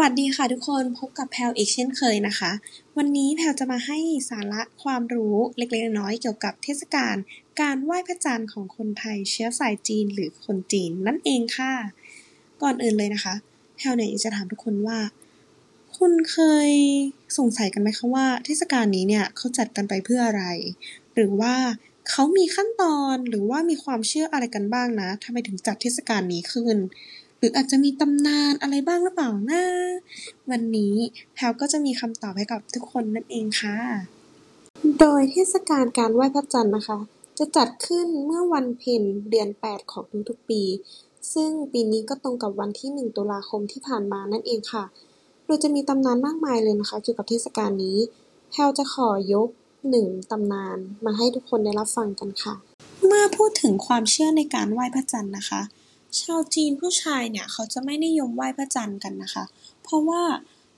วัสดีค่ะทุกคนพบกับแพลอีกเช่นเคยนะคะ วันนี้แพลจะมาให้สาระความรู้เล็กๆน้อยๆเกี่ยวกับเทศกาลการไหว้พระจันทร์ของคนไทยเชื้อสายจีนหรือคนจีนนั่นเองค่ะ ก่อนอื่นเลยนะคะ แพลเนี่ยจะถามทุกคนว่า คุณเคยสงสัยกันไหมคะว่า เทศกาลนี้เนี่ยเขาจัดกันไปเพื่ออะไร หรือว่าเขามีขั้นตอนหรือว่ามีความเชื่ออะไรกันบ้างนะทำไมถึงจัดเทศกาลนี้ขึ้น หรืออาจจะมีตำนานอะไรบ้างหรือเปล่านะ วันนี้แพลก็จะมีคำตอบให้กับทุกคนนั่นเองค่ะ โดยเทศกาลการไหว้พระจันทร์นะคะ จะจัดขึ้นเมื่อวันเพ็ญเดือน 8 ของทุกๆปี ซึ่งปีนี้ก็ตรงกับวันที่ 1 ตุลาคมที่ผ่านมานั่นเองค่ะ โดยจะมีตำนานมากมายเลยนะคะเกี่ยวกับเทศกาลนี้ แพลจะขอยกหนึ่งตำนานมาให้ทุกคนได้รับฟังกันค่ะ เมื่อพูดถึงความเชื่อในการไหว้พระจันทร์นะคะ ชาวจีนผู้ชายเนี่ยเขาจะไม่นิยมไหว้พระจันทร์กันนะคะ เพราะว่า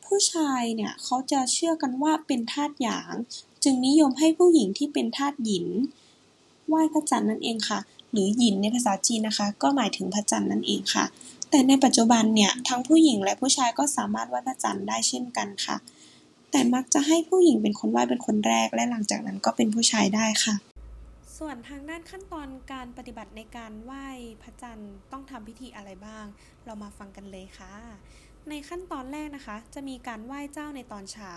ผู้ชายเนี่ยเขาจะเชื่อกันว่าเป็นธาตุหยาง จึงนิยมให้ผู้หญิงที่เป็นธาตุหยินไหว้พระจันทร์นั่นเองค่ะ หรือหยินในภาษาจีนนะคะ ก็หมายถึงพระจันทร์นั่นเองค่ะ แต่ในปัจจุบันเนี่ยทั้งผู้หญิงและผู้ชายก็สามารถไหว้พระจันทร์ได้เช่นกันค่ะ แต่มักจะให้ผู้หญิงเป็นคนไหว้เป็นคนแรก และหลังจากนั้นก็เป็นผู้ชายได้ค่ะ ส่วนทางด้านขั้นตอนการปฏิบัติในการไหว้พระจันทร์ต้องทำพิธีอะไรบ้าง เรามาฟังกันเลยค่ะ ในขั้นตอนแรกนะคะ จะมีการไหว้เจ้าในตอนเช้า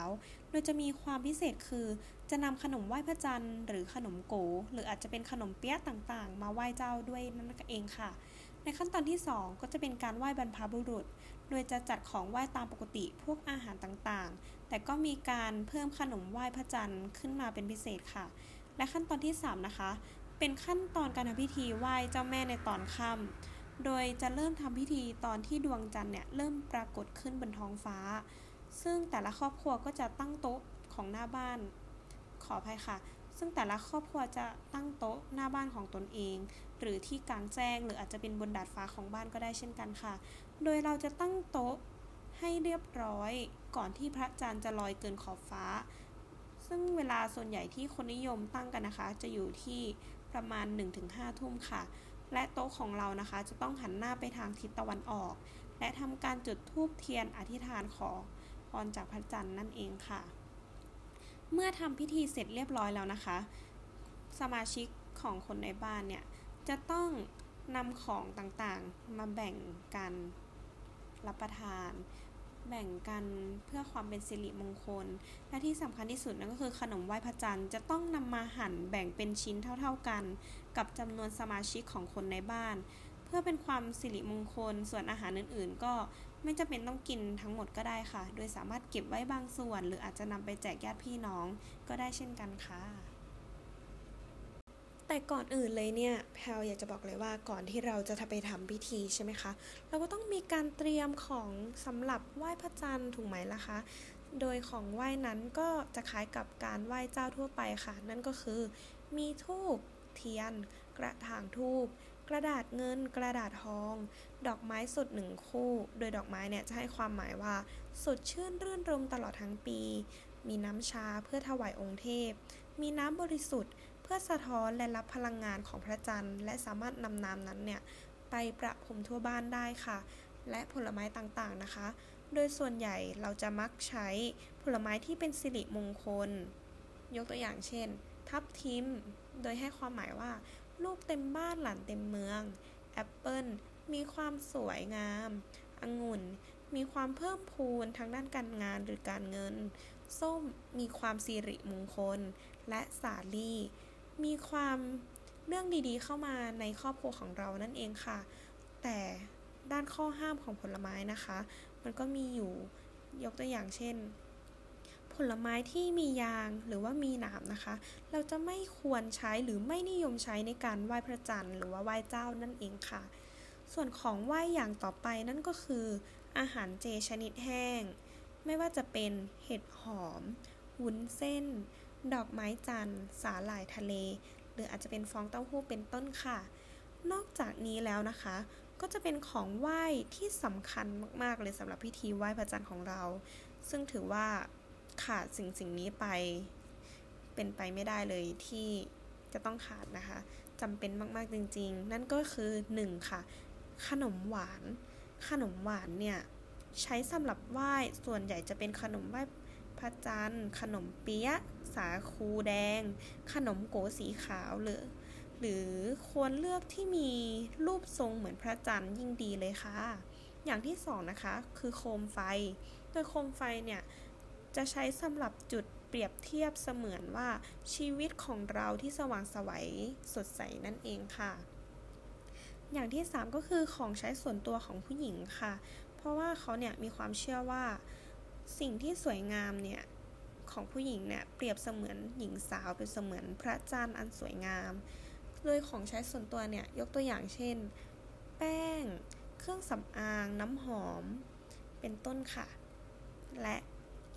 โดยจะมีความพิเศษคือ จะนำขนมไหว้พระจันทร์หรือขนมโก หรืออาจจะเป็นขนมเปี๊ยะต่างๆ มาไหว้เจ้าด้วยนั่นเองค่ะ ในขั้นตอนที่ 2 ก็จะเป็นการไหว้บรรพบุรุษ โดยจะจัดของไหว้ตามปกติพวกอาหารต่างๆ แต่ก็มีการเพิ่มขนมไหว้พระจันทร์ขึ้นมาเป็นพิเศษค่ะ และขั้นตอนที่ 3 นะคะ เป็นขั้นตอนการทำพิธีไหว้เจ้าแม่ในตอนค่ำโดยจะเริ่มทำพิธีตอนที่ดวงจันทร์เนี่ยเริ่มปรากฏขึ้นบนท้องฟ้า ซึ่งแต่ละครอบครัวก็จะตั้งโต๊ะของหน้าบ้าน ขออภัยค่ะ ซึ่งแต่ละครอบครัวจะตั้งโต๊ะหน้าบ้านของตนเอง หรือที่กลางแจ้งหรืออาจจะเป็นบนดาดฟ้าของบ้านก็ได้เช่นกันค่ะ โดยเราจะตั้งโต๊ะให้เรียบร้อยก่อนที่พระจันทร์จะลอยเกินขอบฟ้า ลาส่วนใหญ่ที่คนนิยมตั้งกันนะคะ จะอยู่ที่ประมาณ 1-5 ทุ่มค่ะ และโต๊ะของเรานะคะ จะต้องหันหน้าไปทางทิศตะวันออก และทำการจุดธูปเทียนอธิษฐานขอพรจากพระจันทร์นั่นเองค่ะ เมื่อทำพิธีเสร็จเรียบร้อยแล้วนะคะ สมาชิกของคนในบ้านเนี่ยจะต้องนำของต่างๆมาแบ่งกันรับประทาน แบ่งกันเพื่อความเป็นสิริมงคล และที่สำคัญที่สุดนั่นก็คือขนมไหว้พระจันทร์จะต้องนำมาหั่นแบ่งเป็นชิ้นเท่า ๆกัน กับจำนวนสมาชิกของคนในบ้าน เพื่อเป็นความสิริมงคล ส่วนอาหารอื่นๆ ก็ไม่จำเป็นต้องกินทั้งหมดก็ได้ค่ะ โดยสามารถเก็บไว้บางส่วน หรืออาจจะนำไปแจกญาติพี่น้องก็ได้เช่นกันค่ะ แต่ก่อนอื่นเลยเนี่ยแพลอยากจะบอกเลยว่าก่อนที่เราจะไปทำพิธีใช่ไหมคะ เราก็ต้องมีการเตรียมของสำหรับไหว้พระจันทร์ถูกไหมล่ะคะ โดยของไหว้นั้นก็จะคล้ายกับการไหว้เจ้าทั่วไปค่ะ นั่นก็คือ มีธูปเทียน กระถางธูปกระดาษเงิน กระดาษทอง ดอกไม้สดหนึ่งคู่ โดยดอกไม้เนี่ยจะให้ความหมายว่า สดชื่นรื่นรมตลอดทั้งปี มีน้ำชาเพื่อถวายองค์เทพ มีน้ำบริสุทธิ์ เพื่อสะท้อนและรับพลังงานของพระจันทร์ และสามารถนำน้ำนั้นเนี่ยไปประพรมทั่วบ้านได้ค่ะ และผลไม้ต่างๆนะคะ โดยส่วนใหญ่เราจะมักใช้ผลไม้ที่เป็นสิริมงคล ยกตัวอย่างเช่น ทับทิม โดยให้ความหมายว่า ลูกเต็มบ้านหลานเต็มเมือง แอปเปิลมีความสวยงามองุ่น มีความเพิ่มพูนทางด้านการงานหรือการเงิน ส้มมีความสิริมงคล และสาลี่ มีความเรื่องดีๆ เข้ามาในครอบครัวของเรานั่นเองค่ะ แต่ด้านข้อห้ามของผลไม้นะคะ มันก็มีอยู่ยกตัวอย่างเช่น ผลไม้ที่มียางหรือว่ามีหนามนะคะ เราจะไม่ควรใช้หรือไม่นิยมใช้ในการไหว้พระจันทร์หรือว่าไหว้เจ้านั่นเองค่ะ ส่วนของไหว้อย่างต่อไปนั่นก็คือ อาหารเจชนิดแห้ง ไม่ว่าจะเป็นเห็ดหอมวุ้นเส้น ดอกไม้จันทร์ สาหร่ายทะเล หรืออาจจะเป็นฟองเต้าหู้เป็นต้นค่ะ นอกจากนี้แล้วนะคะ ก็จะเป็นของไหว้ที่สำคัญมากๆเลยสำหรับพิธีไหว้พระจันทร์ของเรา ซึ่งถือว่าขาดสิ่งสิ่งนี้ไป เป็นไปไม่ได้เลยที่จะต้องขาดนะคะจำเป็นมากๆจริง ๆ นั่นก็คือ 1. ค่ะ ขนมหวาน ขนมหวานเนี่ยใช้สำหรับไหว้ส่วนใหญ่จะเป็นขนมไหว้ ระจันทร์ ขนมเปี๊ยะ สาคูแดง ขนมโกสีขาวหรือหรือควรเลือกที่มีรูปทรงเหมือนพระจันทร์ยิ่งดีเลยค่ะ อย่างที่สองนะคะคือโคมไฟ โดยโคมไฟเนี่ยจะใช้สำหรับจุดเปรียบเทียบเสมือนว่าชีวิตของเราที่สว่างสวัยสดใสนั่นเองค่ะ อย่างที่ 3 ก็คือของใช้ส่วนตัวของผู้หญิงค่ะ เพราะว่าเขาเนี่ยมีความเชื่อว่า สิ่งที่สวยงามเนี่ยของผู้หญิงเนี่ยเปรียบเสมือนหญิงสาวเป็นเสมือนพระจันทร์อันสวยงาม โดยของใช้ส่วนตัวเนี่ยยกตัวอย่างเช่น แป้ง เครื่องสำอาง น้ำหอม เป็นต้นค่ะ และ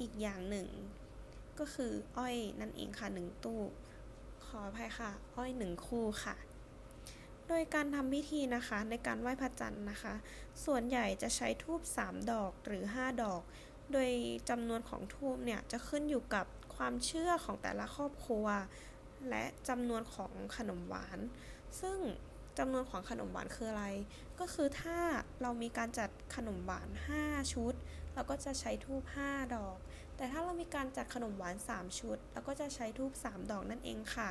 อีกอย่างหนึ่ง ก็คืออ้อยนั่นเองค่ะหนึ่งตู้ ขออภัยค่ะ อ้อยหนึ่งคู่ค่ะ โดยการทำพิธีนะคะในการไหว้พระจันทร์นะคะ ส่วนใหญ่จะใช้ทูบ3ดอกหรือ 5 ดอก โดยจำนวนของทูบเนี่ยจะขึ้นอยู่กับความเชื่อของแต่ละครอบครัว และจำนวนของขนมหวาน ซึ่งจำนวนของขนมหวานคืออะไร ก็คือถ้าเรามีการจัดขนมหวาน 5 ชุด เราก็จะใช้ทูบ5ดอก แต่ถ้าเรามีการจัดขนมหวาน 3 ชุด เราก็จะใช้ทูบ3 ดอกนั่นเองค่ะ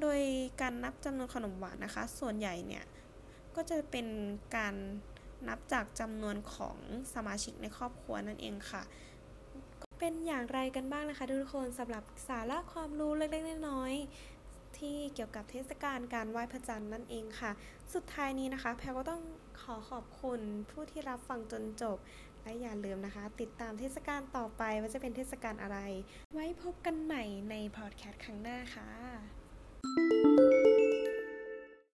โดยการนับจำนวนขนมหวานนะคะ ส่วนใหญ่เนี่ย ก็จะเป็นการ นับจากจำนวนของสมาชิกในครอบครัวนั่นเองค่ะ เป็นอย่างไรกันบ้างนะคะ ทุกคนสำหรับสาระความรู้เล็กๆน้อยๆที่เกี่ยวกับเทศกาลการไหว้พระจันทร์นั่นเองค่ะ สุดท้ายนี้นะคะ แพรก็ต้องขอขอบคุณผู้ที่รับฟังจนจบและอย่าลืมนะคะ ติดตามเทศกาลต่อไปว่าจะเป็นเทศกาลอะไร ไว้พบกันใหม่ในพอดแคสต์ครั้งหน้าค่ะ